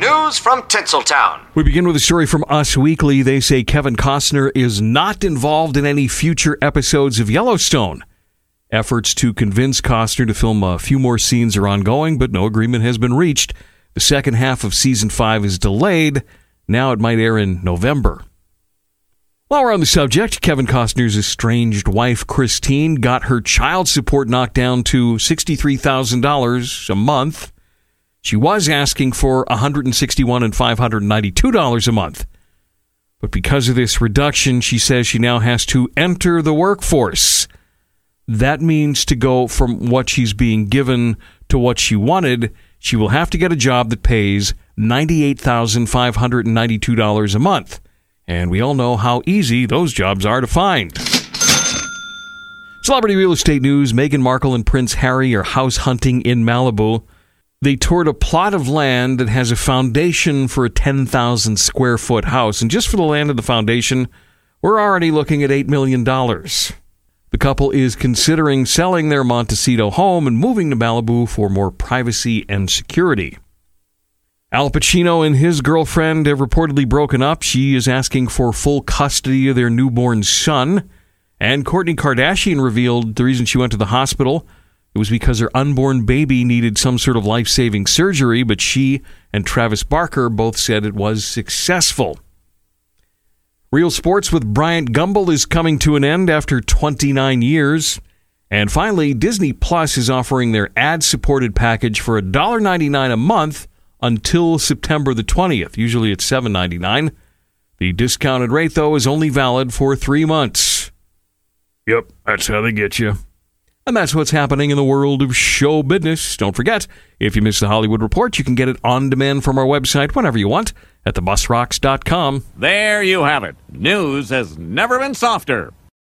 News from Tinseltown. We begin with a story from Us Weekly. They say Kevin Costner is not involved in any future episodes of Yellowstone. Efforts to convince Costner to film a few more scenes are ongoing, but no agreement has been reached. The second half of season five is delayed. Now it might air in November. While we're on the subject, Kevin Costner's estranged wife, Christine, got her child support knocked down to $63,000 a month. She was asking for 161 and $592 a month. But because of this reduction, she says she now has to enter the workforce. That means to go from what she's being given to what she wanted, she will have to get a job that pays $98,592 a month. And we all know how easy those jobs are to find. Celebrity real estate news Meghan Markle and Prince Harry are house hunting in Malibu. They toured a plot of land that has a foundation for a 10,000 square foot house. And just for the land of the foundation, we're already looking at $8 million. The couple is considering selling their Montecito home and moving to Malibu for more privacy and security. Al Pacino and his girlfriend have reportedly broken up. She is asking for full custody of their newborn son. And Kourtney Kardashian revealed the reason she went to the hospital it was because her unborn baby needed some sort of life saving surgery, but she and Travis Barker both said it was successful. Real Sports with Bryant Gumbel is coming to an end after 29 years. And finally, Disney Plus is offering their ad supported package for $1.99 a month until September the 20th. Usually it's $7.99. The discounted rate, though, is only valid for three months. Yep, that's how they get you. And that's what's happening in the world of show business. Don't forget, if you miss the Hollywood Report, you can get it on demand from our website whenever you want at thebusrocks.com. There you have it. News has never been softer.